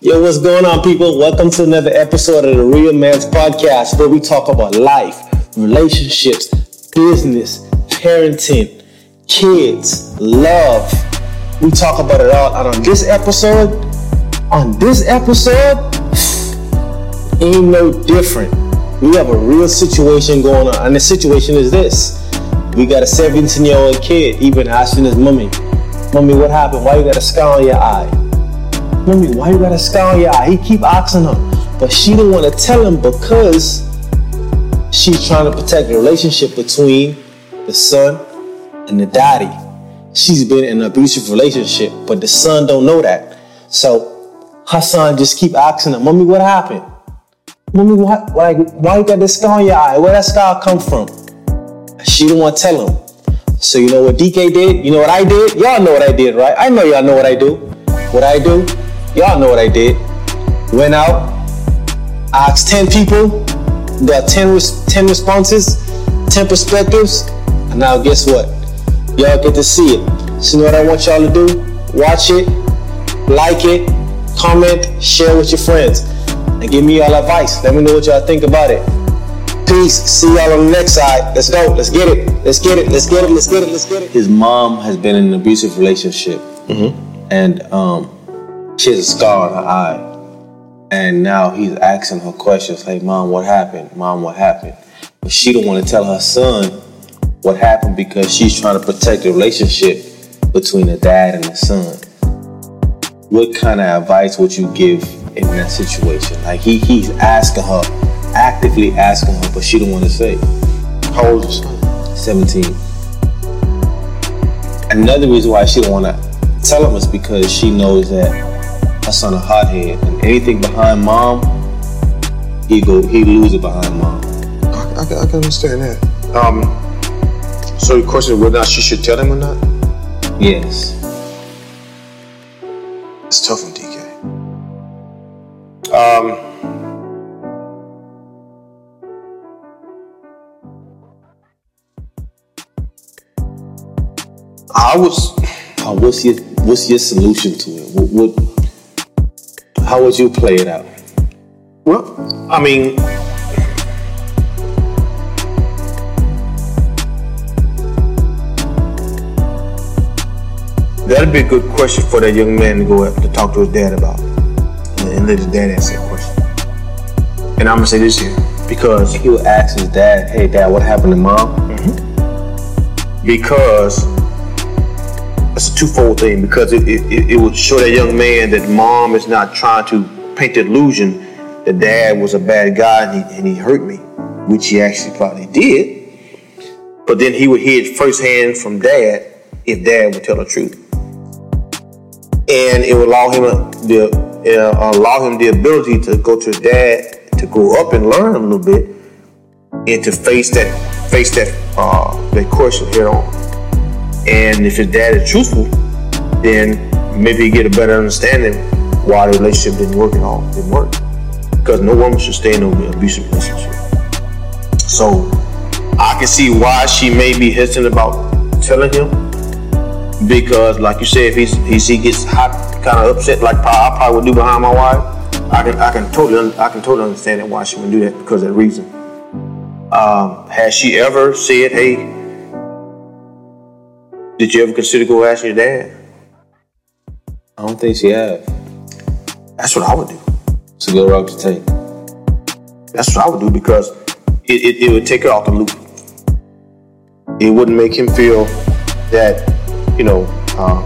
Yo, what's going on, people? Welcome to another episode of the Real Medz Podcast, where we talk about life, relationships, business, parenting, kids, love. We talk about it all. And on this episode, on this episode, ain't no different. We have a real situation going on, and the situation is this: we got a 17-year-old kid, even asking his mommy, "Mommy, what happened? Why you got a scar on your eye?" Mommy, why you got a scar on your eye? He keep asking her, but she don't want to tell him because she's trying to protect the relationship between the son and the daddy. She's been in an abusive relationship, but the son don't know that. So her son just keep asking her, "Mommy, what happened? Mommy, why, why, why you got this scar on your eye? Where that scar come from?" She don't want to tell him. So you know what DK did? You know what I did? Y'all know what I did, right? I know y'all know what I do. What I do? Y'all know what I did. Went out, asked 10 people, got 10, 10 responses, 10 perspectives, and now guess what? Y'all get to see it. So you know what I want y'all to do? Watch it, like it, comment, share with your friends, and give me y'all advice. Let me know what y'all think about it. Peace. See y'all on the next side. Let's go. Let's get it. Let's get it. Let's get it. Let's get it. Let's get it. His mom has been in an abusive relationship, and um, she has a scar on her eye. And now he's asking her questions like, "Mom, what happened? Mom, what happened?" But she don't want to tell her son what happened because she's trying to protect the relationship between the dad and the son. What kind of advice would you give in that situation? Like he he's asking her, actively asking her, but she don't want to say. How old is son? 17. Another reason why she don't want to tell him is because she knows that her son a hothead, and anything behind mom, he go he lose it behind mom. I, I, can, I can understand that. Um, so the question is whether or not she should tell him or not? Yes. It's tough on DK. Um, I was Uh, what's your what's your solution to it? What, what how would you play it out? well. I mean, that'd be a good question for that young man to go up to talk to his dad about, and, let his dad answer that question. And I'm gonna say this here because He would ask his dad, "Hey, dad, what happened to mom?" Mm-hmm. because it's a twofold thing because it, it, it- would show that young man that mom is not trying to paint the illusion that dad was a bad guy and he, and he hurt me, which he actually probably did. But then he would hear it firsthand from dad if dad would tell the truth. And it would allow him the uh, allow him the ability to go to dad to grow up and learn a little bit and to face that face that uh, that question head on. And if his dad is truthful, then maybe he get a better understanding why the relationship didn't work at all. Didn't work because no woman should stay in an abusive relationship. So I can see why she may be hesitant about telling him because, like you said, if he's, he's he gets hot, kind of upset, like I probably would do behind my wife. I can I can totally I can totally understand why she would do that because of that reason. Um, has she ever said, "Hey, did you ever consider go ask your dad?" I don't think she have. That's what I would do. It's a good route to take. That's what I would do because it, it, it would take her off the loop. It wouldn't make him feel that, you know, um,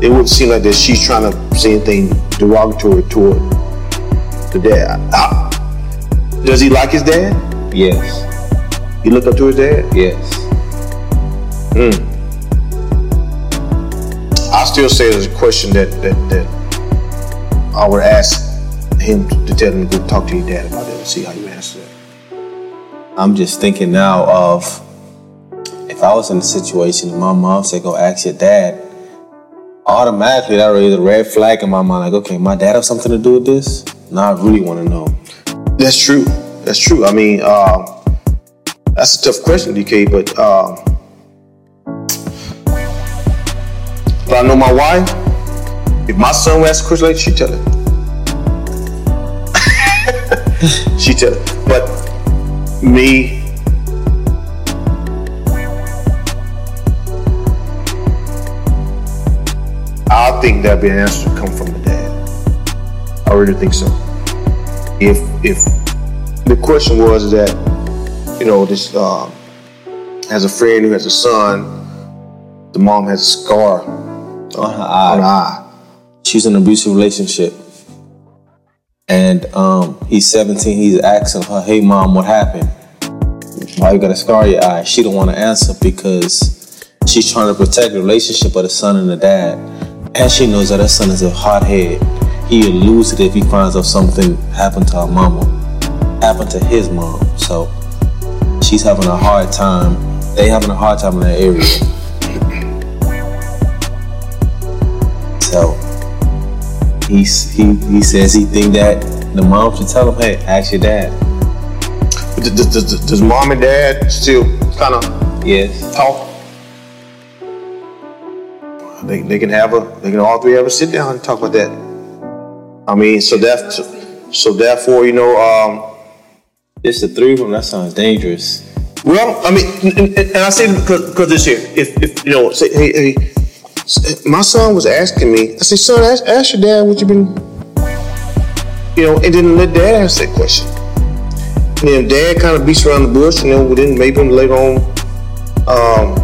it wouldn't seem like that she's trying to say anything derogatory toward the dad. Ah, does he like his dad? Yes. You look up to his dad? Yes. I still say there's a question that that, that I would ask him to tell him to go talk to your dad about it and see how you answer that. I'm just thinking now of if I was in a situation and my mom said, go ask your dad, automatically that raised a red flag in my mind. Like, okay, my dad have something to do with this? Now I really want to know. That's true. That's true. I mean, um, that's a tough question, DK. But um, but I know my wife. If my son would ask a like she tell it. she tell it. But me, I think that'd be an answer to come from the dad. I really think so. If if the question was that, you know, this uh, has a friend who has a son, the mom has a scar On her eye. on her eye. She's in an abusive relationship. And um, he's 17. He's asking her, "Hey, mom, what happened? Why you got a scar on your eye?" She don't want to answer because she's trying to protect the relationship of the son and the dad, and she knows that her son is a hothead. He'll lose it if he finds out something happened to her mama, happened to his mom. So she's having a hard time. They having a hard time in that area. So he he he says he think that the mom should tell him, hey, ask your dad. Does, does, does mom and dad still kind of Yes. talk? They, they can have a they can all three have a sit down and talk about that. I mean, so that so, therefore, you know, um, It's the three of them. That sounds dangerous. well, I mean, and, and- I say because because this here, if if you know, say hey hey, my son was asking me, I said, son, ask, ask your dad what you've been, you know, and then let dad ask that question. And then dad kind of beats around the bush, and then then maybe later on, um,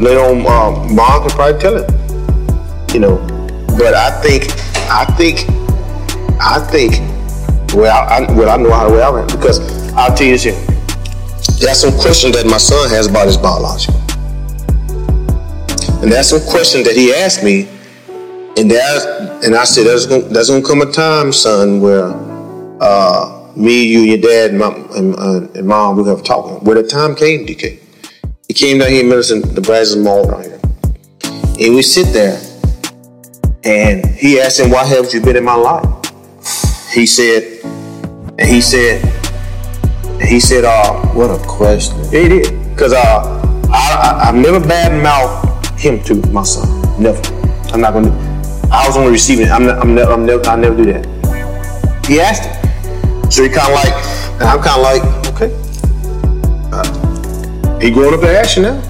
later on, um, mom can probably tell it, you know. But I think, I think, I think, well, I, well, I know how I ran because I'll tell you this here. There's some questions that my son has about his biological, and that's some question that he asked me, and there's, and I said, there's gonna, there's gonna come a time, son, where uh, me, you, and your dad, and, mom, and, uh, and mom, we have talking. Where the time came, DK. He came down here in Medicine, the Brazos Mall down here. And we sit there, and he asked him, why haven't you been in my life? He said, and he said, he said, uh, What a question. It is. Cause uh, I, I I've never bad mouthed him to my son. Never. I'm not gonna. I was on the receiving. I'm not, I'm never. I'm never. I never do that. He asked him, so he kind of like, and I'm kind of like, okay. Uh, he growing up to action now.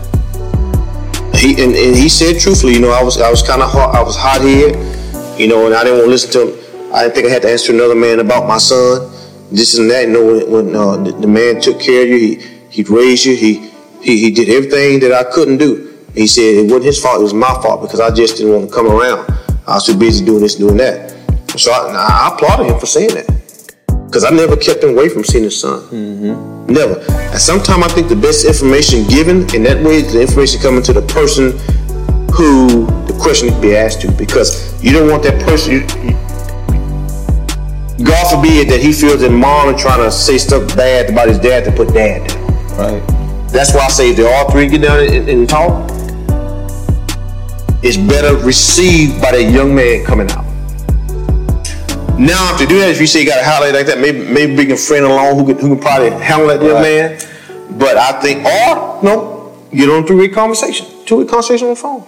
He and, and he said truthfully, you know, I was I was kind of hot. I was hot head, you know, and I didn't want to listen to him. I didn't think I had to answer another man about my son, this and that. You know, when, when uh, the, the man took care of you, he he raised you, he he he did everything that I couldn't do. He said it wasn't his fault; it was my fault because I just didn't want to come around. I was too busy doing this, doing that. So I, I applauded him for saying that because I never kept him away from seeing his son. Mm-hmm. Never. And sometimes I think the best information given in that way is the information coming to the person who the question could be asked to because you don't want that person. You, you- God forbid that he feels that mom is trying to say stuff bad about his dad to put dad down. Right. That's why I say if they all three get down and, and talk, it's better received by that young man coming out. Now, if they do that, if you say you got a highlight like that, maybe maybe bring a friend along who can, who can probably handle that young Right. man. But I think, or no, get on three-way conversation, two-way conversation on the phone.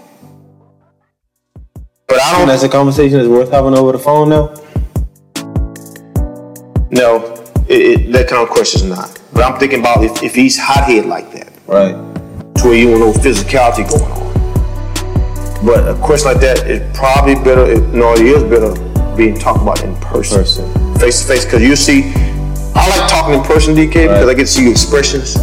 But I don't that's a conversation that's worth having over the phone now. No, it, it, that kind of question is not. But I'm thinking about if, if he's hothead like that. Right. to where you don't know physicality going on. But a question like that is probably better. It, no, it is better being talked about in person, Person. face to face. Because you see, I like talking in person, DK, because I get to see your expressions.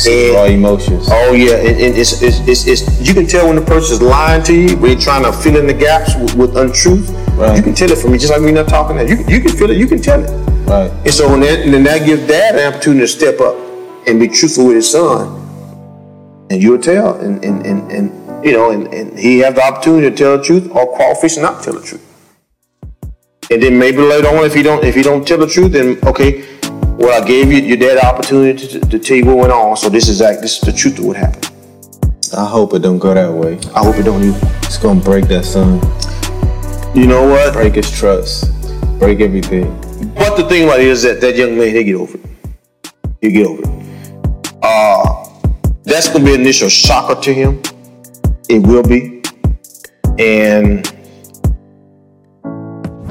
See And, emotions. oh yeah, and, and it's, it's, it's, it's you can tell when the person is lying to you, when you're trying to fill in the gaps with, with untruth. Right. You can tell it from me, just like me not talking. That you you can feel it, you can tell it. Right. And so when that, and then that gives dad an opportunity to step up and be truthful with his son. And you'll tell. And, and, and, and you know, and, and he have the opportunity to tell the truth or crawfish and not tell the truth. And then maybe later on, if he don't if he don't tell the truth, then okay, well I gave you your dad the opportunity to, to tell you what went on. So this is like this is the truth of what happened. I hope it don't go that way. I hope it don't either. It's gonna break that son. You know what? Break his trust. Break everything. But the thing about it is that that young man, he get over it. He get over it. Uh, that's gonna be an initial shocker to him. It will be, and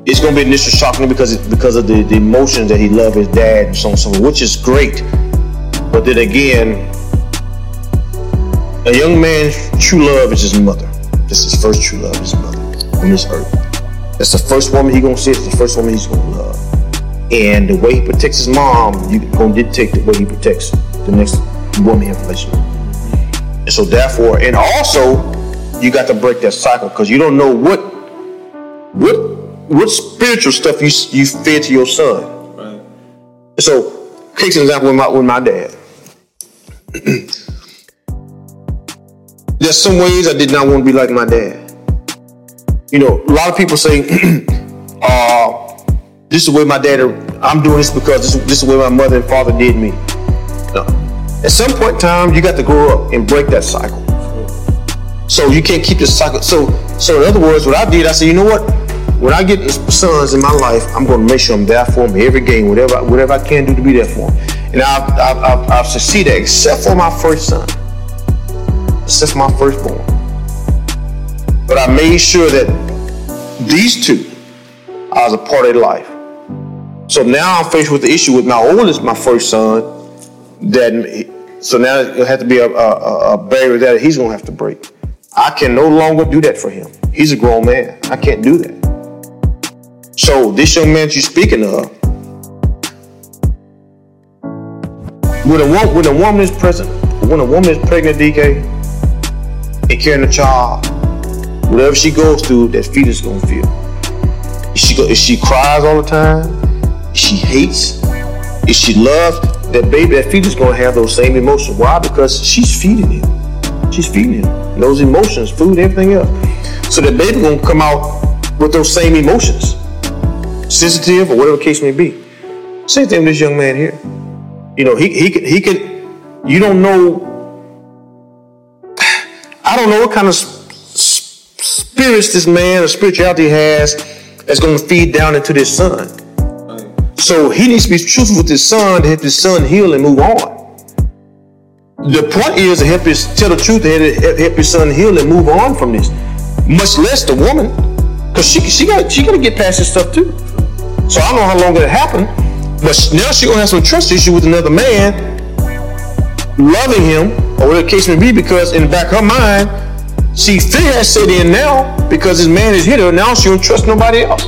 it's gonna be initial shocking because because of the, the emotions that he loved his dad and so on so on, which is great. But then again, a young man's true love is his mother. This is his first true love, his mother on this earth. That's the first woman he gonna see. It's the first woman he's gonna love. And the way he protects his mom, you gonna dictate the way he protects the next woman he has And so therefore, and also, you got to break that cycle because you don't know what what what spiritual stuff you you fed to your son. Right. So, take an example with my with my dad. There's some ways I did not want to be like my dad. You know, a lot of people say, uh, this is the way my dad, I'm doing this because this, this is the way my mother and father did me. No. At some point in time, you got to grow up and break that cycle. So you can't keep this cycle. So, so in other words, what I did, I said, you know what? when I get sons in my life, I'm going to make sure I'm there for them every game, whatever whatever I can do to be there for them. And I've, I've, I've, I've succeeded except for my first son, except for my firstborn. But I made sure that these two, I was a part of their life. So now I'm faced with the issue with my oldest, my first son, that so now it'll have to be a, a, a barrier that he's going to have to break. I can no longer do that for him. He's a grown man. I can't do that. So this young man you're speaking of, when a woman, when a woman is present, when a woman is pregnant, DK, and carrying a child, whatever she goes through, that fetus gonna feel. If she go, if she cries all the time, if she hates, if she loves, that baby, that fetus gonna have those same emotions. Why? Because she's feeding him. She's feeding him those emotions, food, everything else. So that baby gonna come out with those same emotions sensitive or whatever case may be. Same thing with this young man here. You know, he he could he could. You don't know. I don't know what kind of spirits this man or spirituality has that's going to feed down into this son. So he needs to be truthful with his son to help his son heal and move on. The point is to help his tell the truth to help his son heal and move on from this. Much less the woman, because she she got she got to get past this stuff too. So I don't know how long it'll happen, but now she gonna have some trust issue with another man, loving him, or whatever the case may be, because in the back of her mind, she still has set in now because this man has hit her. Now she don't trust nobody else.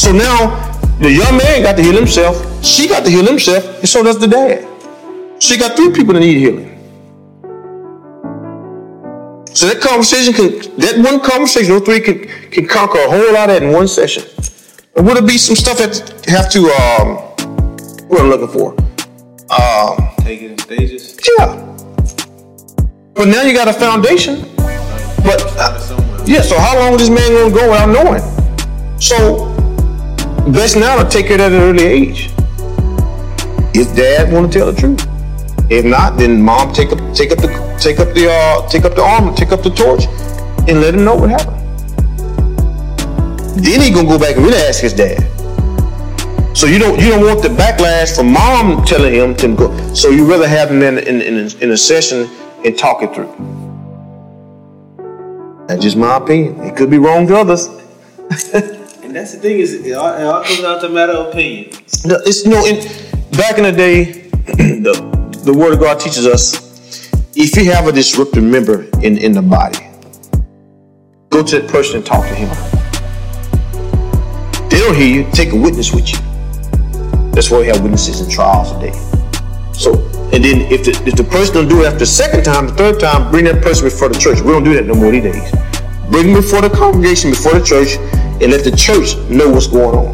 So now the young man got to heal himself. She got to heal himself, and so does the dad. She got three people that need healing. So that conversation can, that one conversation, those three can, can conquer a whole lot of that in one session. Would it be some stuff that have to um what I'm looking for? Um take it in stages? Yeah. But now you got a foundation. But uh, yeah, so how long is this man gonna go without knowing? So best now to take it at an early age. If dad want to tell the truth. If not, then mom take up take up the take up the uh take up the arm, take up the torch, and let him know what happened. Then he gonna go back and really ask his dad. So you don't you don't want the backlash from mom telling him to go. So you rather have him in in, in, in a session and talk it through. That's just my opinion. It could be wrong to others. that's the thing is it all, it all comes down to a matter of opinion. No, it's you know in, back in the day, the the word of God teaches us if you have a disruptive member in in the body, go to that person and talk to him they don't hear you, take a witness with you. That's why we have witnesses in trials today. So, and then if the, if the person don't do it after the second time, the third time, bring that person before the church. We don't do that no more these days. Bring them before the congregation, before the church, and let the church know what's going on.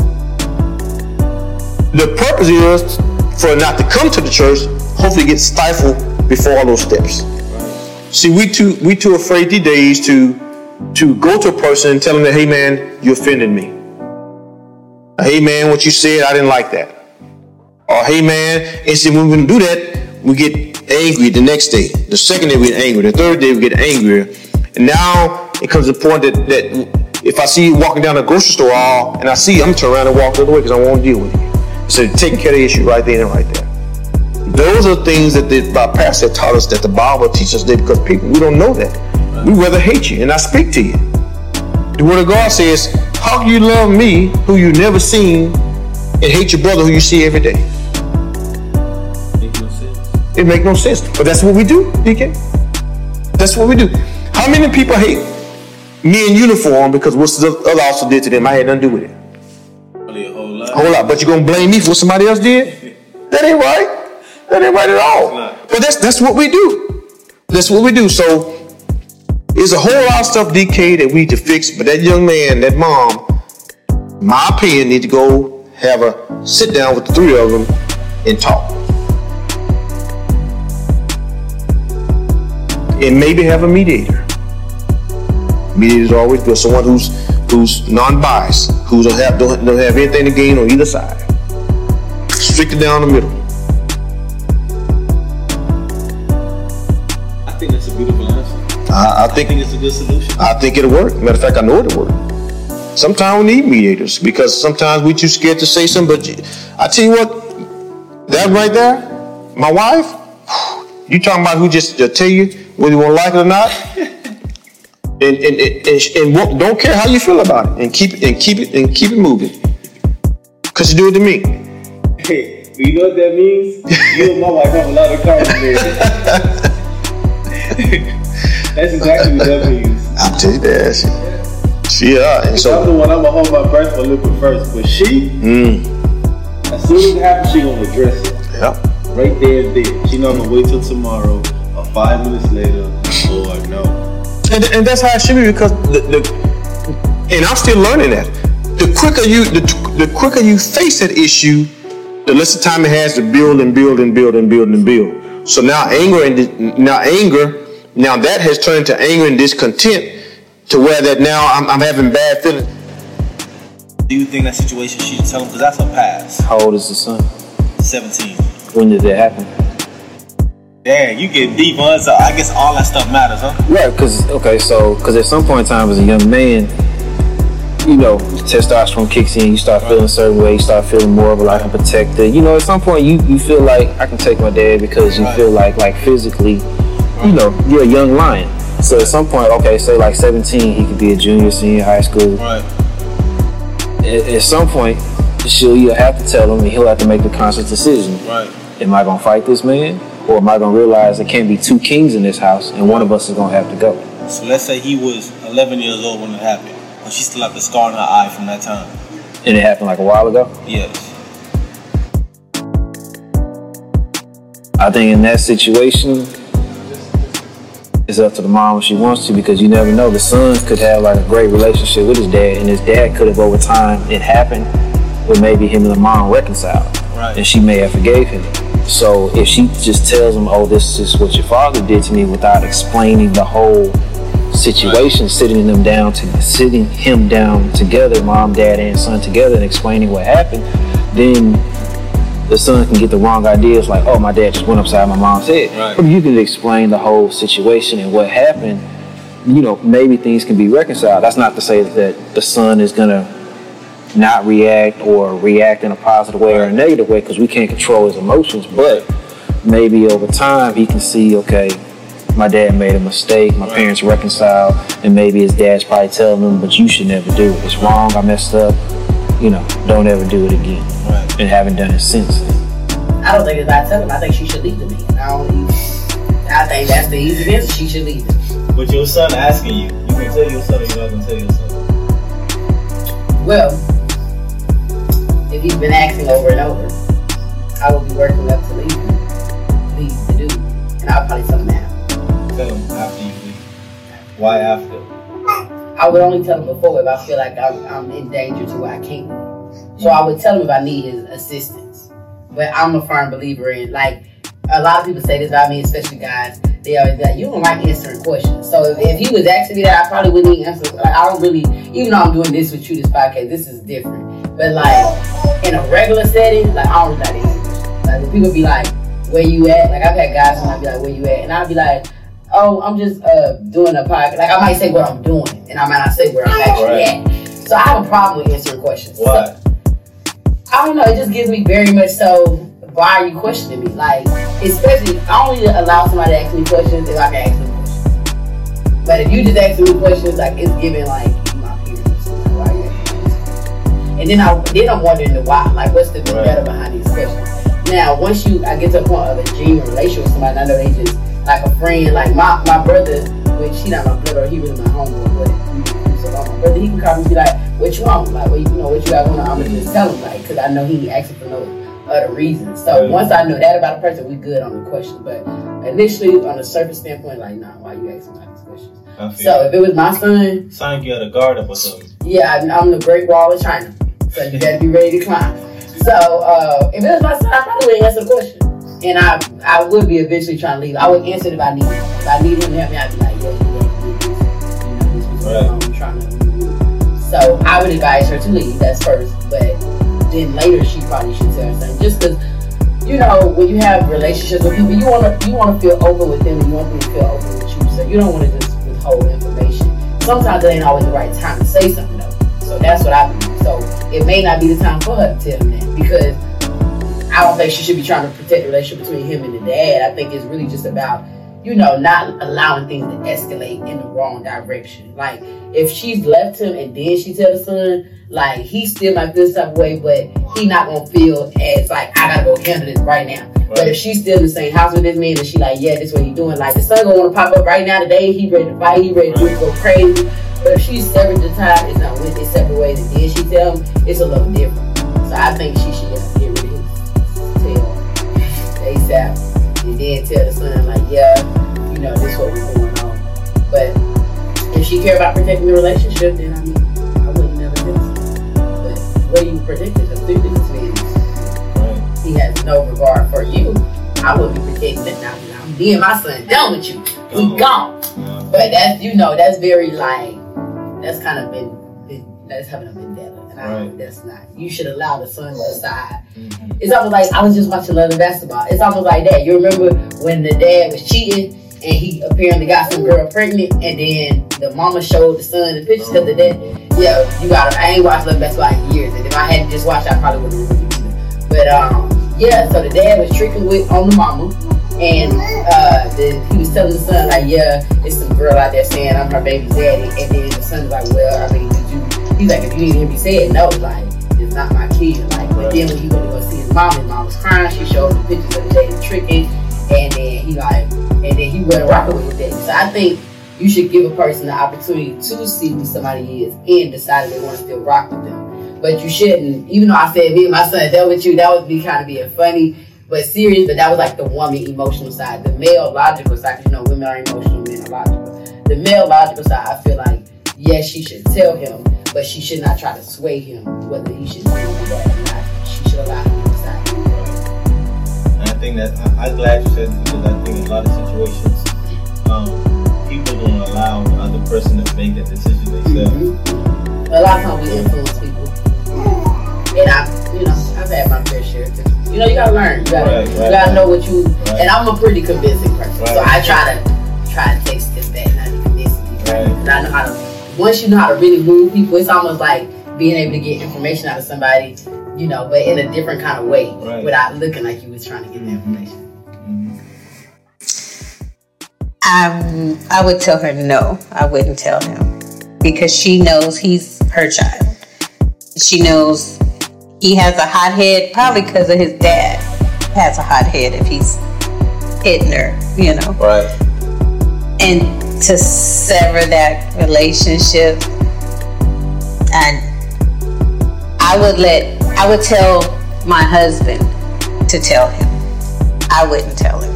The purpose is for not to come to the church, hopefully get stifled before all those steps. See, we too we too afraid these days to to go to a person and tell them that, hey man, you offended me hey man, what you said, I didn't like that. Or hey man, and when we do that, we get angry the next day. The second day we get angry. The third day we get angrier. And now it comes to the point that, that if I see you walking down the grocery store aisle and I see you, I'm turn around and walk the other way because I won't deal with you. So taking care of the issue right then and right there. Those are things that the pastor taught us that the Bible teaches that because people we don't know that. We rather hate you and I speak to you. The word of God says, How can you love me, who you never seen, and hate your brother who you see every day? Make no sense. It make no sense. But that's what we do, DK. That's what we do. How many people hate me in uniform because what the other officer did to them? I had nothing to do with it. A whole lot. Whole lot. But you're gonna blame me for what somebody else did? That ain't right. That ain't right at all. But that's that's what we do. That's what we do. So there's a whole lot of stuff, DK, that we need to fix. But that young man, that mom, my opinion, need to go have a sit down with the three of them and talk. And maybe have a mediator. Mediators are always good. Someone who's who's non-biased, who don't have don't, don't have anything to gain on either side. Strictly down the middle. I think that's a beautiful answer. I, I I think think it's a good solution. I think it'll work. Matter of fact, I know it'll work. Sometimes we need mediators because sometimes we're too scared to say something. But I tell you what, that right there, my wife, you talking about who just uh, tell you whether you want to like it or not, and and, and, and, and don't care how you feel about it, and keep and keep it and keep it moving. Cause you do it to me. Hey, you know what that means? You and my wife have a lot of common That's exactly what that means. I tell you that. She, she uh, and I'm the one, I'm gonna hold my breath for liquid first. But she, mm, as soon as it happens, she gonna address it. yeah. Right there and then. She not gonna wait till tomorrow or five minutes later. And, and that's how it should be because the, the and I'm still learning that. The quicker you the, the quicker you face that issue, the less the time it has to build and build and build and build and build. So now anger and now anger now that has turned to anger and discontent to where that now I'm, I'm having bad feelings. Do you think that situation she should tell him? Because that's her past. How old is the son? 17. When did that happen? Damn, you get deep, huh? So I guess all that stuff matters, huh? Right, because okay, so because at some point in time as a young man, you know, testosterone kicks in, you start feeling a certain way, you start feeling more of a like a protector. You know, at some point you you feel like I can take my dad because you Right. feel like like physically, you know, you're a young lion. So at some point, okay, say like 17, he could be a junior, senior, high school. Right. At, at some point, she'll either have to tell him, and he'll have to make the conscious decision. Right. Am I gonna fight this man, or am I gonna realize there can't be two kings in this house, and one of us is gonna have to go? So let's say he was 11 years old when it happened. But she still have the scar in her eye from that time. And it happened like a while ago. Yes. I think in that situation, it's up to the mom if she wants to, because you never know. The son could have like a great relationship with his dad, and his dad could have over time it happened, where maybe him and the mom reconciled, Right. and she may have forgave him. So if she just tells him, "Oh, this is what your father did to me," without explaining the whole situation, sitting them down to sitting him down together, mom, dad, and son together, and explaining what happened, then the son can get the wrong ideas like, oh, my dad just went upside my mom's head. Right. But you can explain the whole situation and what happened. You know, maybe things can be reconciled. That's not to say that the son is gonna not react or react in a positive way or a negative way because we can't control his emotions. But maybe over time he can see, okay, my dad made a mistake. My parents reconciled, and maybe his dad's probably telling him, but you should never do it. It's wrong. I messed up. You know, don't ever do it again Right. and haven't done it since. I don't think it's not telling. I think she should leave the man. I don't. Even, I think that's the easy answer. She should leave him. But your son asking you, you can tell your son or you're not gonna tell your son. Well, if he's been asking over and over, I will be working up to leave. Leave the dude, and I'll probably tell him now. Tell him after you leave. Why after? I would only tell him before if I feel like I'm, I'm in danger to where I can't. So I would tell him if I need his assistance. But I'm a firm believer in like a lot of people say this about me, especially guys. They always like, "You don't like answering questions." So if, if he was asking me that, I probably wouldn't even answer. Like I don't really, even though I'm doing this with you, this podcast, this is different. But like in a regular setting, like I don't to answer questions. Like people be like, "Where you at?" Like I've had guys who might be like, "Where you at?" and I'd be like, "Oh, I'm just uh doing a podcast." Like I might say what I'm doing, and I might not say where I'm actually Right. at. So I have a problem with answering questions. Why? I don't know. It just gives me very much so. Why are you questioning me? Like, especially, I only allow somebody to ask me questions if I can ask them questions. But if you just ask me questions, like it's giving like And then I then I'm wondering the why, like what's the vendetta behind these questions. Now, once you I get to a point of a genuine relationship with somebody, I know they just like a friend, like my my brother, which he not my brother, he was my homeboy, but so my brother, he can call me and be like, "What you want? Like, what you, you know, what you got going on?" I'm gonna just tell him, like, because I know he asking for no other reasons. So Right. once I know that about a person, we good on the question. But initially, on the surface standpoint, like, nah, why you asking about these questions? I So if it was my son, you had a guard up or something. yeah, I'm, I'm the Great Wall of China. So you gotta be ready to climb. So uh, if it was my son, I probably wouldn't answer the question. And I I would be eventually trying to leave. I would answer it if I needed. it. If I needed him to help me, I'd be like, yeah, you know, this was Right. I'm trying to. So I would advise her to leave. That's first, but then later she probably should tell her son. Just because you know when you have relationships with people, you want to you want to feel open with them, and you want them to feel open with you. So you don't want to just withhold information. Sometimes it ain't always the right time to say something though. So that's what I believe. So it may not be the time for her to tell him that because I don't think she should be trying to protect the relationship between him and the dad. I think it's really just about, you know, not allowing things to escalate in the wrong direction. Like if she's left him and then she tell the son, like he still feel some type of way, but he not gonna feel as like I gotta go handle this right now. But if she's still in the same house with this man and she like, yeah, this what he doing, like the son gonna wanna pop up right now today, he ready to fight, he ready to go crazy. But if she's severed the time, it's not went their separate ways, and then she tell him, it's a little different. So I think she should get rid of his tail ASAP, and then tell the son like, yeah, you know, this is what we're going on. But if she care about protecting the relationship, then I mean, I wouldn't never do her. But what do you protect it? Three business men, he has no regard for you. I wouldn't be protecting it now. Me and my son done with you. We gone. But that's you know that's very like that's kind of been, that's having a vendetta, and I Right. that's not. You should allow the son to decide. Mhm. It's almost like I was just watching Love and Basketball. It's almost like that. You remember when the dad was cheating and he apparently got some girl pregnant, and then the mama showed the son the pictures of the dad. Yeah, you got to I ain't watched Love and Basketball in years, and if I hadn't just watched, I probably wouldn't remember either. But um, yeah. So the dad was tricking with on the mama. And uh, then he was telling the son, like, yeah, it's some girl out there saying I'm her baby daddy. And then the son's like, well, I mean, did you? He's like, if you didn't hear me say it, no, like, it's not my kid. Like, but then when he went to go see his mom, his mom was crying. She showed him pictures of the daddy tricking. And then he like, and then he went rocking with his daddy. So I think you should give a person the opportunity to see who somebody is and decide if they want to still rock with them. But you shouldn't, even though I said me and my son dealt with you, that would be kind of being funny but serious, but that was like the woman emotional side. The male logical side, 'cause you know, women are emotional, men are logical. The male logical side, I feel like, yes, she should tell him, but she should not try to sway him whether he should do that or not. She should allow him to decide. And I think that I, I'm glad you said because I think in a lot of situations, um, people don't allow the other person to make that decision themselves. A lot of times we influence people. And I, you know, I've had my fair share too. You know, you gotta learn. You gotta, Right, you right, gotta know what you. Right. And I'm a pretty convincing person, so I try to try to take steps back, not to convince people. Right. And I know how to. Once you know how to really move people, it's almost like being able to get information out of somebody, you know, but in a different kind of way, Right. without looking like you was trying to get the Mhm. information. Um, I would tell her no. I wouldn't tell him because she knows he's her child. She knows he has a hot head, probably mm. because of his dad has a hot head if he's hitting her, you know. Right. And to sever that relationship, and I would let, I would tell my husband to tell him. I wouldn't tell him.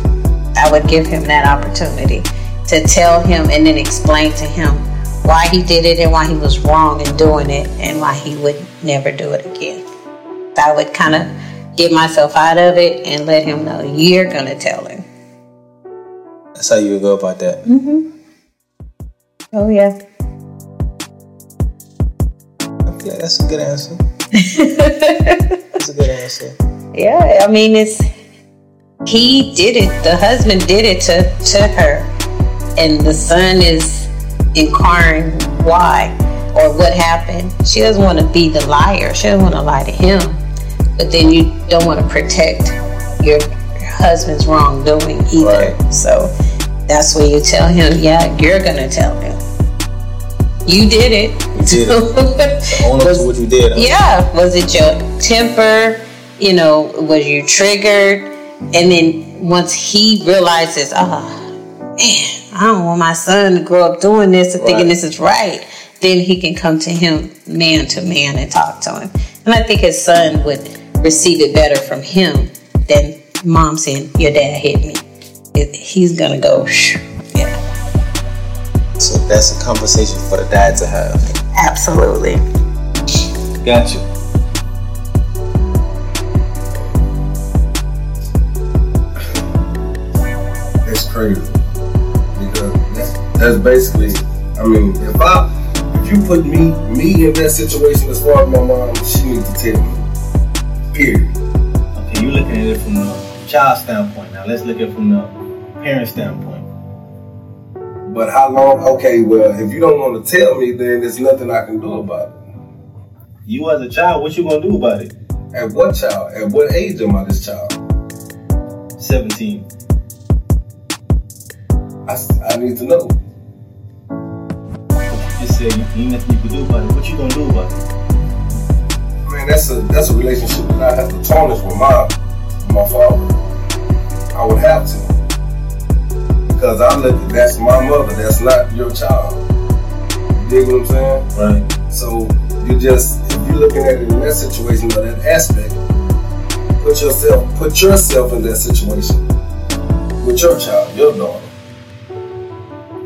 I would give him that opportunity to tell him and then explain to him why he did it and why he was wrong in doing it and why he would never do it again. I would kind of get myself out of it and let him know you're going to tell him. That's how you would go about that. Mhm. Oh, yeah. Like that's a good answer. that's a good answer. Yeah, I mean it's he did it. The husband did it to to her, and the son is inquiring why or what happened. She doesn't want to be the liar. She doesn't want to lie to him, but then you don't want to protect your husband's wrongdoing either. Right. So that's where you tell him, yeah, you're gonna tell him. You did it. You did it. Own up Was- to what you did. huh? Yeah. Was it your temper? You know, was you triggered? And then once he realizes, oh, ah, man, I don't want my son to grow up doing this and thinking this is right, then he can come to him man to man and talk to him. And I think his son would receive it better from him than mom saying, Your dad hit me. It, he's gonna go, Shh. yeah, So that's a conversation for the dad to have. absolutely. Got you. It's crazy because that's, that's basically. I mean, if I if you put me me in that situation as far as my mom, she needs to tell me. Period. Okay, you're looking at it from the child standpoint. Now let's look at it from the parent standpoint. But how long? Okay, well, if you don't want to tell me, then there's nothing I can do about it. You as a child, what you gonna do about it? At what child? At what age am I this child? 17. I, I need to know. You said you, ain't nothing you can do about it. What you gonna do about it? That's a that's a relationship that I have to tarnish with my my father. I would have to because I look that's my mother. That's not your child. You dig what I'm saying? Right. So you just if you're looking at it in that situation or that aspect, put yourself put yourself in that situation with your child, your daughter.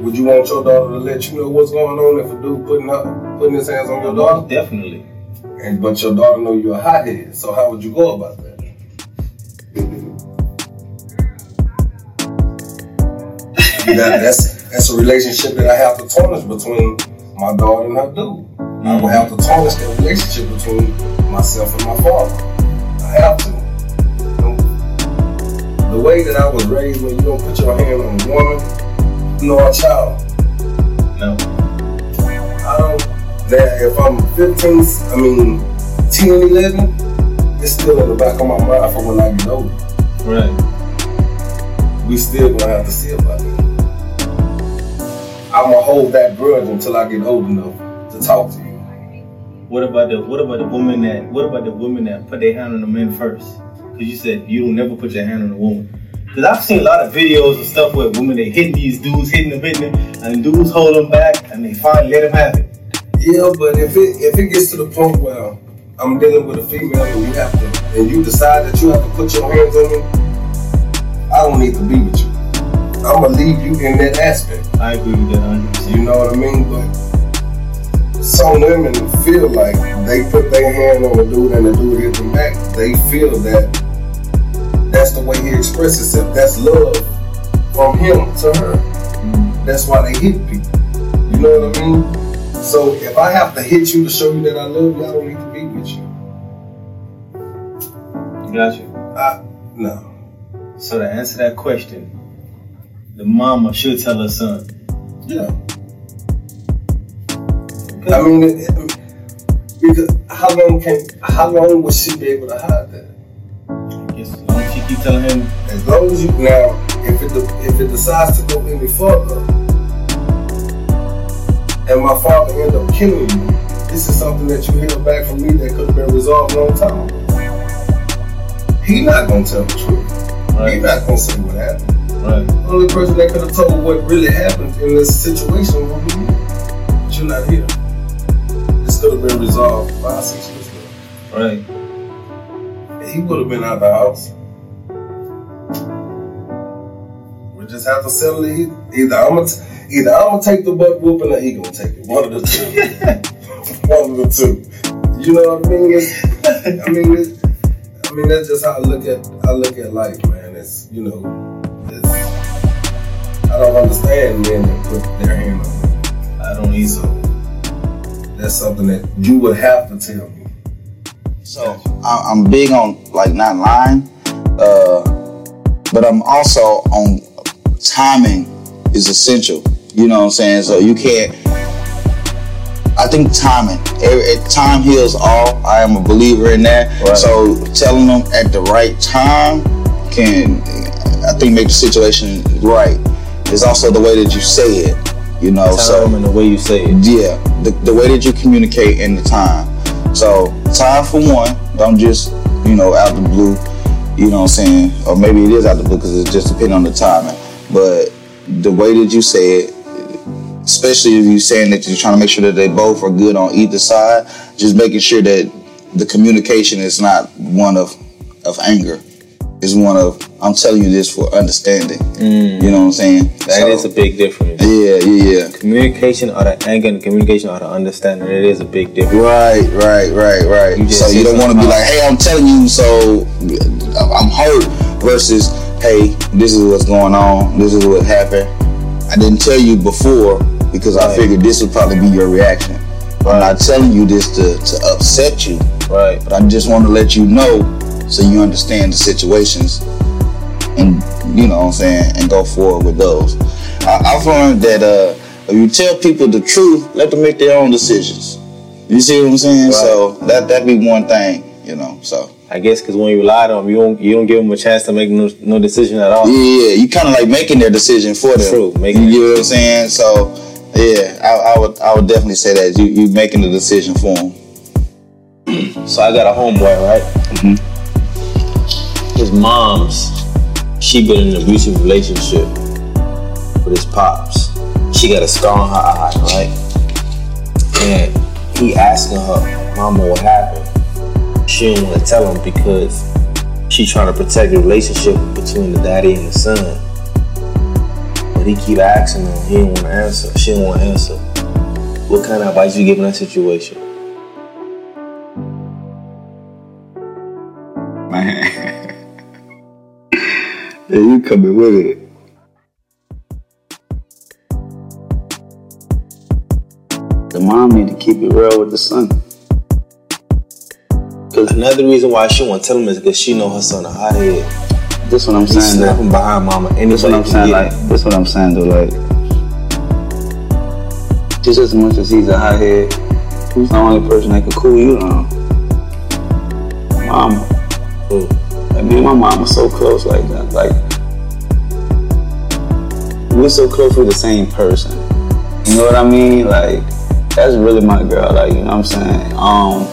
Would you want your daughter to let you know what's going on if a dude putting up putting his hands on your oh, daughter? Definitely. And but your daughter know you're a hothead, so how would you go about that? that that's that's a relationship that I have to tarnish between my daughter and her dude. I will have to tarnish that relationship between myself and my father. I have to. You know, The way that I was raised, when you don't put your hand on a woman, nor a child, No. I don't. That if I'm 15, I mean 10, 11, it's still in the back of my mind for when I get older. Right. We still gonna have to see about it. I'm gonna hold that grudge until I get old enough to talk to you. What about the what about the women that what about the women that put their hand on the men first? Because you said you don't never put your hand on a woman. Because I've seen a lot of videos and stuff where women they hit these dudes, hitting them, hitting them, and dudes hold them back, and they finally let them have it. Yeah, but if it if it gets to the point where I'm dealing with a female and you have to and you decide that you have to put your hands on me, I don't need to be with you. I'm gonna leave you in that aspect. I agree with that 100. You know what I mean? But some women feel like they put their hand on a dude and the dude hit them back. They feel that that's the way he expresses himself. That's love from him to her. Mm-hmm. That's why they hit people. You know what I mean? So if I have to hit you to show you that I love you, I don't need to be with you. Got you. I, no. So to answer that question, the mama should tell her son. Yeah. I mean, it, it- because how long can how long would she be able to hide that? As long as she keep telling him, As long as you now, if it if it decides to go any further, and my father end up killing you, this is something that you held back from me that could have been resolved a long time ago. He not gonna tell the truth. He right, not gonna say what happened. right, The only person that could have told what really happened in this situation would be you. But you're not here. This could have been resolved five, six years ago. right. He would have been out of the house. We just have to settle it. Either I'm gonna, either I'm gonna take the butt whooping, or he gonna take it. One of the two. One of the two. You know what I mean? It's, I mean, it's, I mean that's just how I look at I look at life, man. It's you know, it's I don't understand men that put their hand on me. I don't either. That's something that you would have to tell me. So I- I'm big on like not lying, uh, but I'm also on timing is essential. You know what I'm saying? So you can't. I think timing, every, time heals all. I am a believer in that. Right. So telling them at the right time can, I think, make the situation right. It's also the way that you say it. You know, so Time and the way you say it. yeah, the, the way that you communicate and the time. So time for one, don't just you know out the blue. You know what I'm saying? Or maybe it is out the blue because it just depends on the timing. But the way that you say it, especially if you're saying that you're trying to make sure that they both are good on either side, just making sure that the communication is not one of of anger. It's one of I'm telling you this for understanding. Mm. You know what I'm saying? That So, is a big difference. yeah, yeah, yeah. Communication or the anger and communication or the understanding. It is a big difference. Right, right, right, right. You so you don't want to be like, hey, I'm telling you, so I'm hurt. Versus, hey, this is what's going on. This is what happened. I didn't tell you before because I figured this would probably be your reaction. I'm not telling you this to, to upset you, Right. but I just want to let you know so you understand the situations and you know what I'm saying and go forward with those. I, I've learned that uh, if you tell people the truth, let them make their own decisions. You see what I'm saying? Right. So that that be one thing, you know. So I guess because when you lie to them, you don't you don't give them a chance to make no, no decision at all. yeah, you kind of like making their decision for them. True, making you get what I'm saying? So yeah, I, I would I would definitely say that you you making the decision for him. So I got a homeboy, right? Mm-hmm. His mom's, she been in an abusive relationship with his pops. She got a scar on her eye, right? And he asking her, Mama, what happened? She didn't want to tell him because she trying to protect the relationship between the daddy and the son. But he keep asking him, he didn't want to answer. She didn't want to answer. What kind of advice you give in that situation? Man, yeah, you coming with it. The mom need to keep it real with the son. Cause another reason why she won't tell him is because she know her son a hothead. This is what I'm He saying. though. snapping behind mama. Anybody That's what I'm saying. Like, this what I'm saying. Though, like, just as much as he's a hothead, who's the only person that can cool you down? Mama. Ooh. Like, me and my mom are so close like that. Like, we're so close with the same person. You know what I mean? Like, that's really my girl. Like, you know what I'm saying? Um,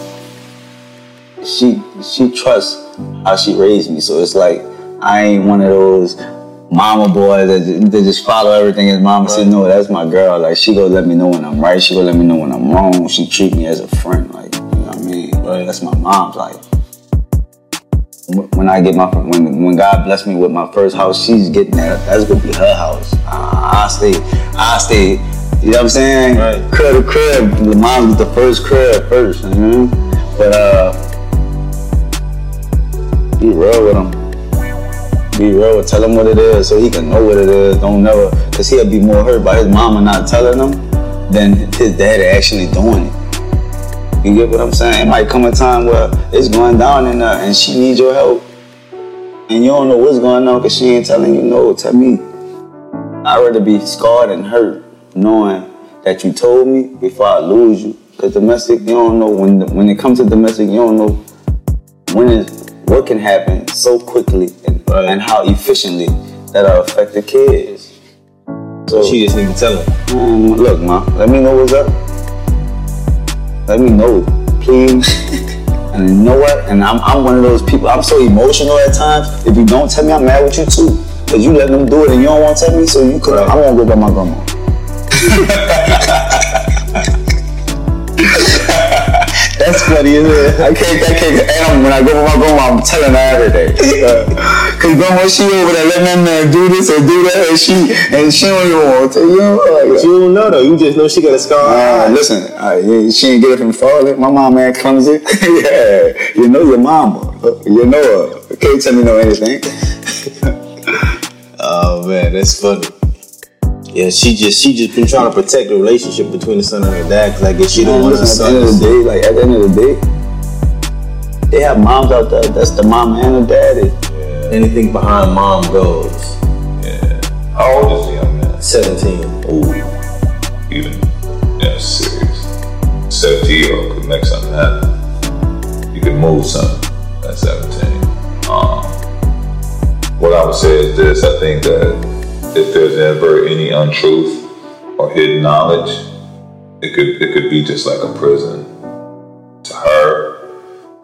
she she trusts how she raised me. So it's like I ain't one of those mama boys that, that just follow everything his mama said. No, that's my girl. Like she gonna let me know when I'm right. She gonna let me know when I'm wrong. She treat me as a friend. Like you know what I mean? Right. That's my mom's. Like when I get my when when God bless me with my first house, she's getting that. That's gonna be her house. Uh, I stay. I stay. You know what I'm saying? Right. Crib to crib. The mom was the first crib first. You know? But uh, be real with him. Be real. Tell him what it is so he can know what it is. Don't never, cause he'll be more hurt by his mama not telling him than his dad actually doing it. You get what I'm saying? It might come a time where it's going down in there and she needs your help. And you don't know what's going on because she ain't telling you no. Tell me. I'd rather be scarred and hurt knowing that you told me before I lose you. Because domestic, you don't know when when it comes to domestic, you don't know when is what can happen so quickly and, Right. and how efficiently that'll affect the kids. So She just need to tell him. um, look, ma, let me know what's up. Let me know, please. and you know what? And I'm, I'm one of those people. I'm so emotional at times. If you don't tell me, I'm mad with you too. Cause you let them do it and you don't want to tell me, so you could, right. I'm going to go by my grandma. That's funny, isn't it? I can't, I can't, and when I go with my grandma, I'm telling her every day. Cause grandma, she over there letting that man do this or do that, and she, and she don't even want to you. But you don't know though. You just know she got a scar. Uh, listen, uh, yeah, she ain't get it from falling. My mom ain't clumsy. yeah, you know your mama. You know her. Can't tell me no anything. Oh man, that's funny. Yeah, she just she just been trying to protect the relationship between the son and her dad because I guess she don't want her Listen, at the end of the day, like at the end of the day, they have moms out there. That's the mom and the daddy. Anything behind mom goes. Yeah. How old is the young man? Seventeen. Ooh. Even, yeah, serious. 17 year old could make something happen. You could move something at 17. Um, what I would say is this I think that if there's ever any untruth or hidden knowledge. It could it could be just like a prison to her,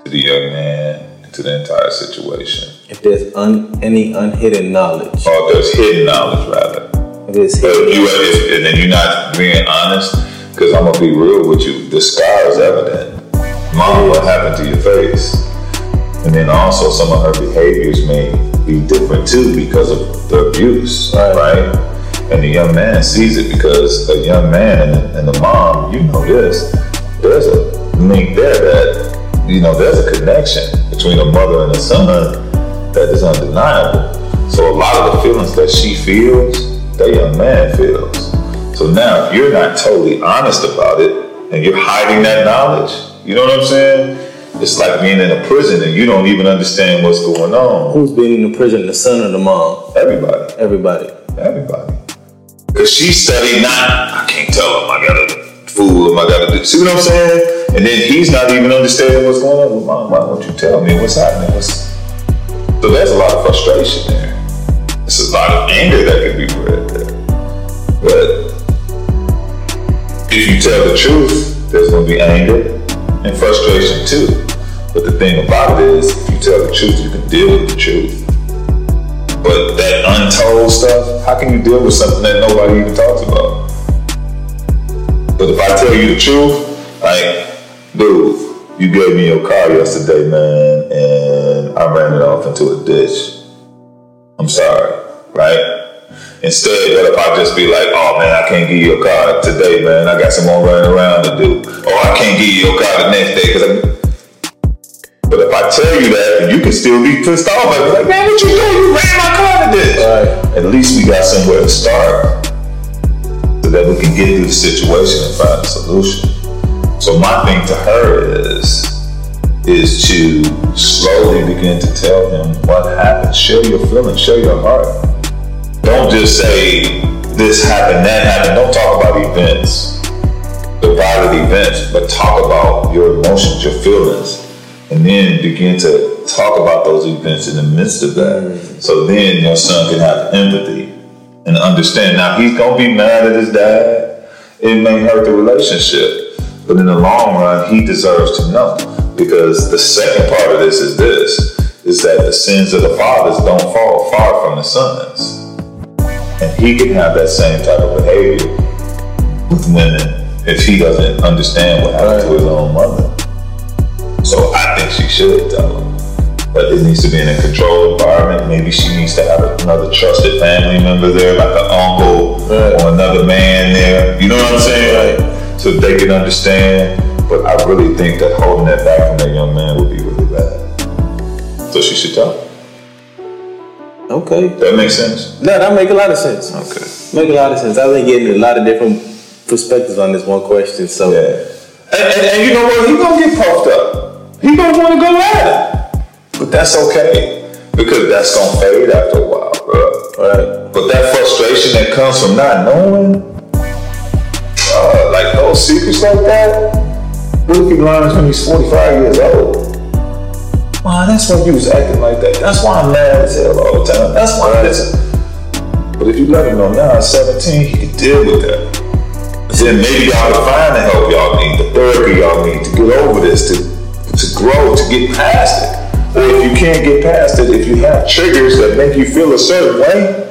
to the young man, and to the entire situation. If there's un, any unhidden knowledge, Or there's hidden knowledge rather. if it's But hidden, you if, and then you're not being honest, because I'm gonna be real with you. The scar is evident. Mom, what happened to your face? And then also some of her behaviors may be different too because of the abuse, Right. right? And the young man sees it because a young man and, the mom, you know this, there's a link there that, you know, there's a connection between a mother and a son that is undeniable. So a lot of the feelings that she feels, that young man feels. So now if you're not totally honest about it and you're hiding that knowledge, you know what I'm saying? It's like being in a prison and you don't even understand what's going on. Who's being in the prison, the son or the mom? Everybody, Everybody. everybody. Cause she studied not, I can't tell him, I gotta fool him, I gotta do, see what I'm saying? And then he's not even understanding what's going on. Well, mom, why don't you tell me what's happening? What's... So there's a lot of frustration there. There's a lot of anger that can be bred there. But if you tell the truth, there's gonna be anger and frustration too. But the thing about it is, if you tell the truth, you can deal with the truth. But that untold stuff, how can you deal with something that nobody even talks about? But if I tell you the truth, like, dude, you gave me your car yesterday, man, and I ran it off into a ditch. I'm sorry, right? Instead, what if I just be like, oh man, I can't give you your car today, man. I got some more running around to do. Or I can't give you your car the next day because I'm. If I tell you that, you can still be pissed off. I'd be like, man, what you doing? You ran my car to this. Right. At least we got somewhere to start so that we can get through the situation and find a solution. So my thing to her is is to slowly begin to tell him what happened. Share your feelings, share your heart. Don't just say this happened, that happened. Don't talk about events, the violent events, but talk about your emotions, your feelings, and then begin to talk about those events in the midst of that. Mm. So then your son can have empathy and understand. Now he's gonna be mad at his dad. It may hurt the relationship, but in the long run, he deserves to know because the second part of this is this: is that the sins of the fathers don't fall far from the sons and he can have that same type of behavior with women if he doesn't understand what happened to his own mother. So I think she should tell him. But it needs to be in a controlled environment. Maybe she needs to have another trusted family member there, like an uncle Right. or another man there. You know what I'm saying? Like, so they can understand. But I really think that holding that back from that young man would be really bad. So she should tell him. Okay. That makes sense? No, that make a lot of sense. Okay. Make a lot of sense. I've been getting a lot of different perspectives on this one question. So Yeah. And, and, and you know what? He gonna get puffed up. He gonna wanna go at it. But that's okay. Because that's gonna fade after a while, bro. right. But that frustration that comes from not knowing, uh, like those secrets like that, he learns when he's 45 years old? Man, that's why you was acting like that. That's why I'm mad as hell all the time. That's why I listen. But if you let him know now at 17, he can deal with that. Then maybe y'all can find the help y'all need, the therapy y'all need to get over this, to to grow, to get past it. Or if you can't get past it, if you have triggers that make you feel a certain way,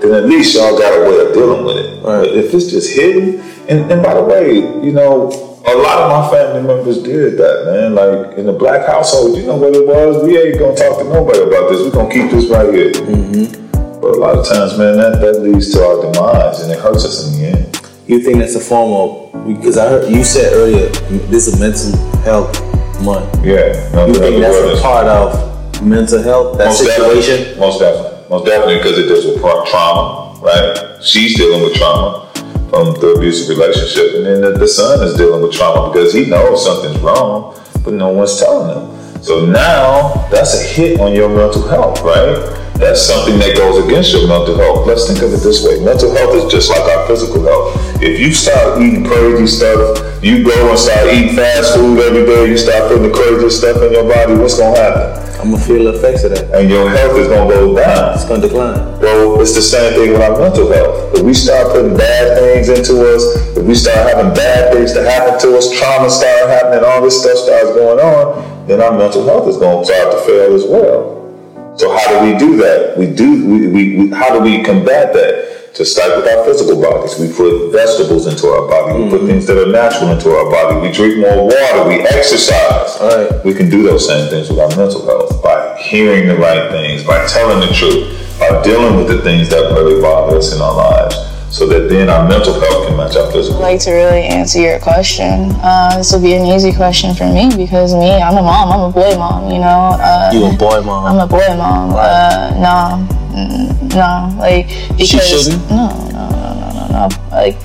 then at least y'all got a way of dealing with it. Right. If it's just hidden, and, and by the way, you know, a lot of my family members did that, man. Like in the black household, you know what it was? We ain't gonna talk to nobody about this. We're gonna keep this right here. Mm-hmm. But a lot of times, man, that, that leads to our demise and it hurts us in the end. You think that's a form of because I heard you said earlier this is a mental health month. Yeah. You think that's a part of mental health, that Most situation? Definitely, most definitely. Most definitely because it deals with tra- trauma, right? She's dealing with trauma from the abusive relationship. And then the, the son is dealing with trauma because he knows something's wrong, but no one's telling him. So now that's a hit on your mental health, right? That's something that goes against your mental health. Let's think of it this way. Mental health is just like our physical health. If you start eating crazy stuff, you go and start eating fast food every day, you start putting the crazy stuff in your body, what's gonna happen? I'm gonna feel the effects of that. And your health is gonna go down. It's gonna decline. Well, it's the same thing with our mental health. If we start putting bad things into us, if we start having bad things to happen to us, trauma start happening, all this stuff starts going on, then our mental health is going to start to fail as well. So how do we do that? We do. We, we, we how do we combat that? To start with our physical bodies, we put vegetables into our body. We put mm-hmm. things that are natural into our body. We drink more water. We exercise. Right. We can do those same things with our mental health by hearing the right things, by telling the truth, by dealing with the things that really bother us in our lives, so that then our mental health can match our physical. like to really answer your question. Uh, this will be an easy question for me because me, I'm a mom. I'm a boy mom. You know. Uh, You a boy mom. I'm a boy mom. Uh, no, Mm, no, like because shouldn't? no, no, no, no, no, no, like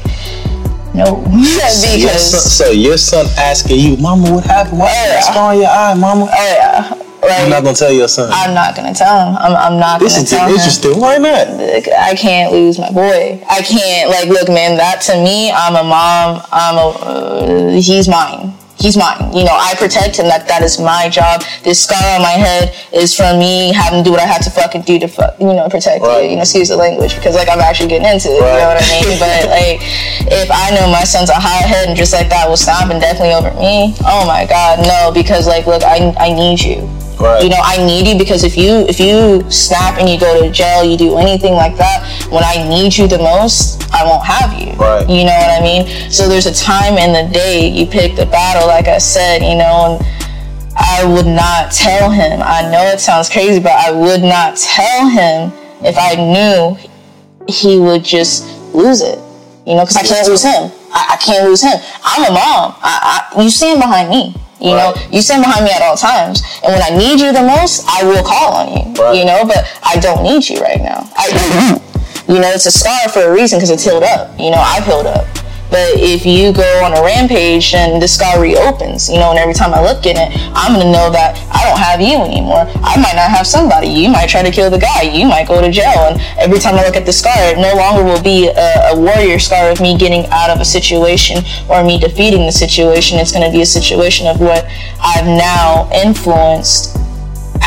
no, Your because son, so your son asking you, Mama, what happened? Why is that scar on your eye, Mama? oh yeah, like You're not gonna tell your son. I'm not gonna tell him. I'm, I'm not this gonna is tell him. interesting. Why not? I can't lose my boy. I can't like look, man. That to me, I'm a mom. I'm a. Uh, he's mine. He's mine. You know, I protect him. That that is my job. This scar on my head is from me having to do what I had to fucking do to fuck, you know, protect Right. you. You know, excuse the language because like I'm actually getting into it. You know what I mean? but like, if I know my son's a hothead and just like that will stop and definitely over me, oh my god, no. Because like, look, I I need you. Right. You know, I need you because if you if you snap and you go to jail, you do anything like that, when I need you the most, I won't have you. Right. You know what I mean? So there's a time in the day you pick the battle, like I said, you know, and I would not tell him. I know it sounds crazy, but I would not tell him if I knew he would just lose it. You know, because I can't lose him. I, I can't lose him. I'm a mom. I, I, you stand behind me. You know, you stand behind me at all times. And when I need you the most, I will call on you. Right. You know, but I don't need you right now. I, mm-hmm. you know, it's a scar for a reason because it's healed up. You know, I've healed up. But if you go on a rampage and the scar reopens, you know, and every time I look in it, I'm gonna know that I don't have you anymore. I might not have somebody. You might try to kill the guy. You might go to jail. And every time I look at the scar, it no longer will be a, a warrior scar of me getting out of a situation or me defeating the situation. It's gonna be a situation of what I've now influenced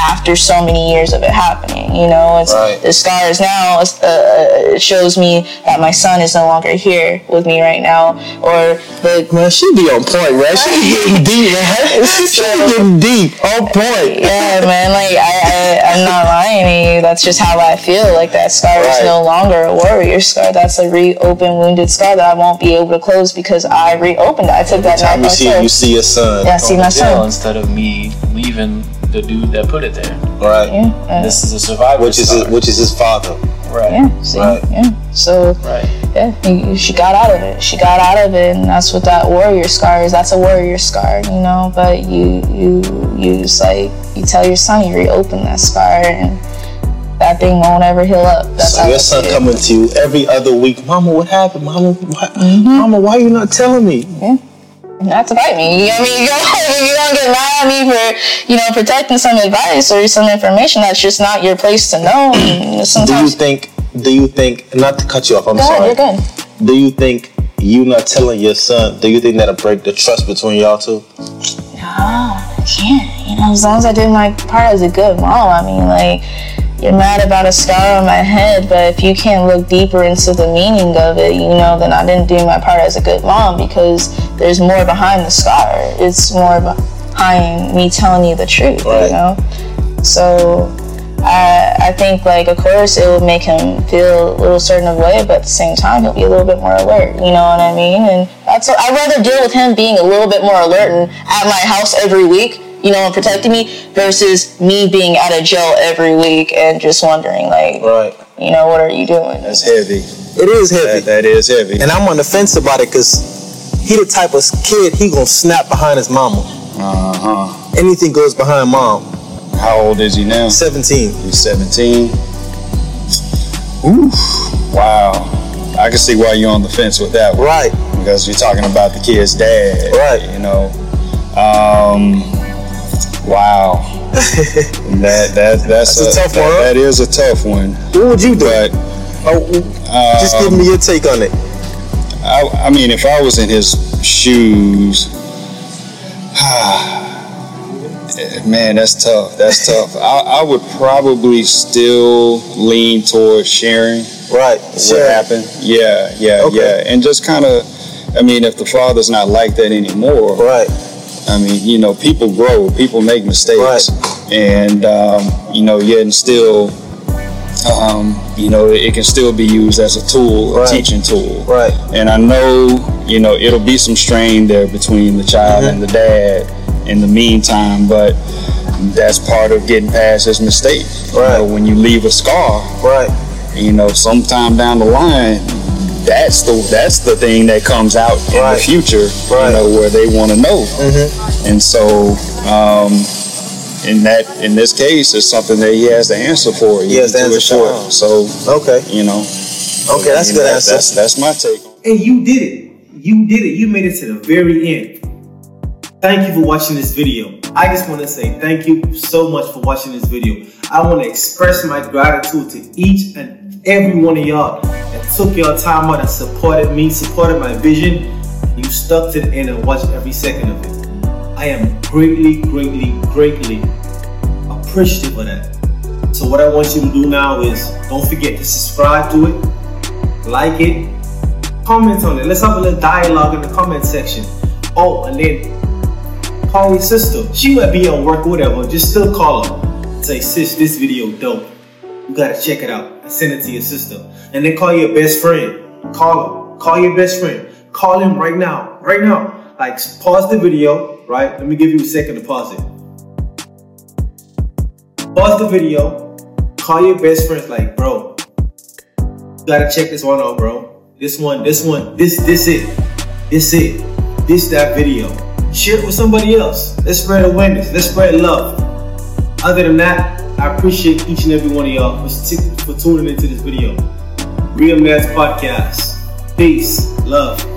after so many years of it happening. You know, it's Right. the scars now. Uh, it shows me that my son is no longer here with me right now, or the Man, she be on point, right? She be getting deep, man. She be getting deep, on point. yeah, man. Like I, I, I'm not lying to you. That's just how I feel. Like that scar is no longer a warrior scar. That's a reopened, wounded scar that I won't be able to close because I reopened it. I took that Time knife you see, you see your son. Yeah, I see my son. instead of me leaving the dude that put it there. Right. Yeah, uh, This is a survivor. Which is scar. his, which is his father. right. yeah. See, Right. yeah. So Right. yeah, she got out of it. She got out of it, and that's what that warrior scar is. That's a warrior scar, you know. But you, you, you just like you tell your son you reopen that scar, and that thing won't ever heal up. That's So how your I son it. coming to you every other week. Mama, what happened? Mama, why, Mm-hmm. Mama, why are you not telling me? Not to fight me. You know I mean? You're you're gonna get mad at me for, you know, protecting some advice or some information that's just not your place to know. Do you think? Do you think? Not to cut you off. I'm go sorry. ahead, you're good. Do you think you not telling your son? Do you think that'll break the trust between y'all two? No, I can't. You know, as long as I did my part as a good mom, I mean, like, you're mad about a scar on my head, but if you can't look deeper into the meaning of it, you know, then I didn't do my part as a good mom because there's more behind the scar. It's more behind me telling you the truth, Right. you know? So I, I think, like, of course, it would make him feel a little certain of way, but at the same time, he'll be a little bit more alert. You know what I mean? And that's I'd rather deal with him being a little bit more alert and at my house every week, you know, and protecting me, versus me being out of jail every week and just wondering, like, Right. you know, what are you doing? That's heavy. It is heavy. That, that is heavy. And I'm on the fence about it because he the type of kid he gonna snap behind his mama. Uh huh. Anything goes behind mom. How old is he now? 17. He's 17. Oof. Wow. I can see why you're on the fence with that one. Right. Because you're talking about the kid's dad. Right. You know. Um. Wow. that that that's, That's a tough that- one. that is a tough one. What would you do? But Oh, just give me your take on it. I, I mean, if I was in his shoes, man, that's tough. That's tough. I, I would probably still lean towards sharing Right. what happened. Yeah, yeah, Okay. yeah, and just kind of. I mean, if the father's not like that anymore, Right. I mean, you know, people grow, people make mistakes, Right. and um, you know, yet and still, um, you know, it can still be used as a tool, Right. a teaching tool. Right. And I know, you know, it'll be some strain there between the child and the dad in the meantime, but that's part of getting past his mistake. You Right. know, when you leave a scar, Right. you know, sometime down the line, that's the that's the thing that comes out in Right. the future, Right. you know, where they want to know. Mm-hmm. And so, um, in that in this case, it's something that he has to answer for. He has to to answer for it. So, Okay. you know, Okay, that's a good that- answer. That's that's my take. And you did it. You did it. You made it to the very end. Thank you for watching this video. I just want to say thank you so much for watching this video. I want to express my gratitude to each and every one of y'all that took your time out and supported me, supported my vision. You stuck to the end and watched every second of it. I am greatly, greatly, greatly appreciative of that. So what I want you to do now is don't forget to subscribe to it, like it, comment on it. Let's have a little dialogue in the comment section. Oh, and then call your sister. She might be on work or whatever. Just still call her. Say, sis, this video dope. You gotta check it out. Send it to your sister. And then call your best friend. Call him. Call your best friend. Call him right now. Right now. Like pause the video, right? Let me give you a second to pause it. Pause the video. Call your best friends like, bro, you gotta check this one out, bro. This one, this one, this, this it. This it. This that video. Share it with somebody else. Let's spread awareness. Let's spread love. Other than that, I appreciate each and every one of y'all for, for tuning into this video. Real Medz Podcast. Peace. Love.